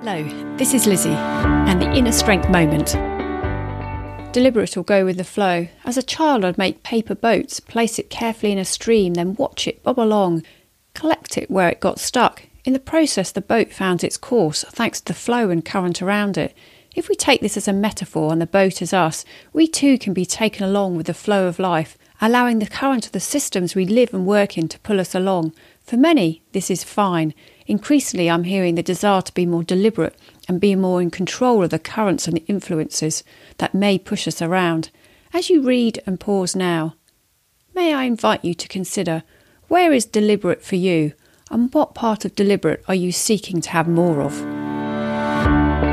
Hello, this is Lizzie and the Inner Strength Moment. Deliberate or go with the flow. As a child, I'd make paper boats, place it carefully in a stream, then watch it bob along, collect it where it got stuck. In the process, the boat found its course thanks to the flow and current around it. If we take this as a metaphor and the boat as us, we too can be taken along with the flow of life, allowing the current of the systems we live and work in to pull us along. For many, this is fine. Increasingly, I'm hearing the desire to be more deliberate and be more in control of the currents and the influences that may push us around. As you read and pause now, may I invite you to consider where is deliberate for you and what part of deliberate are you seeking to have more of?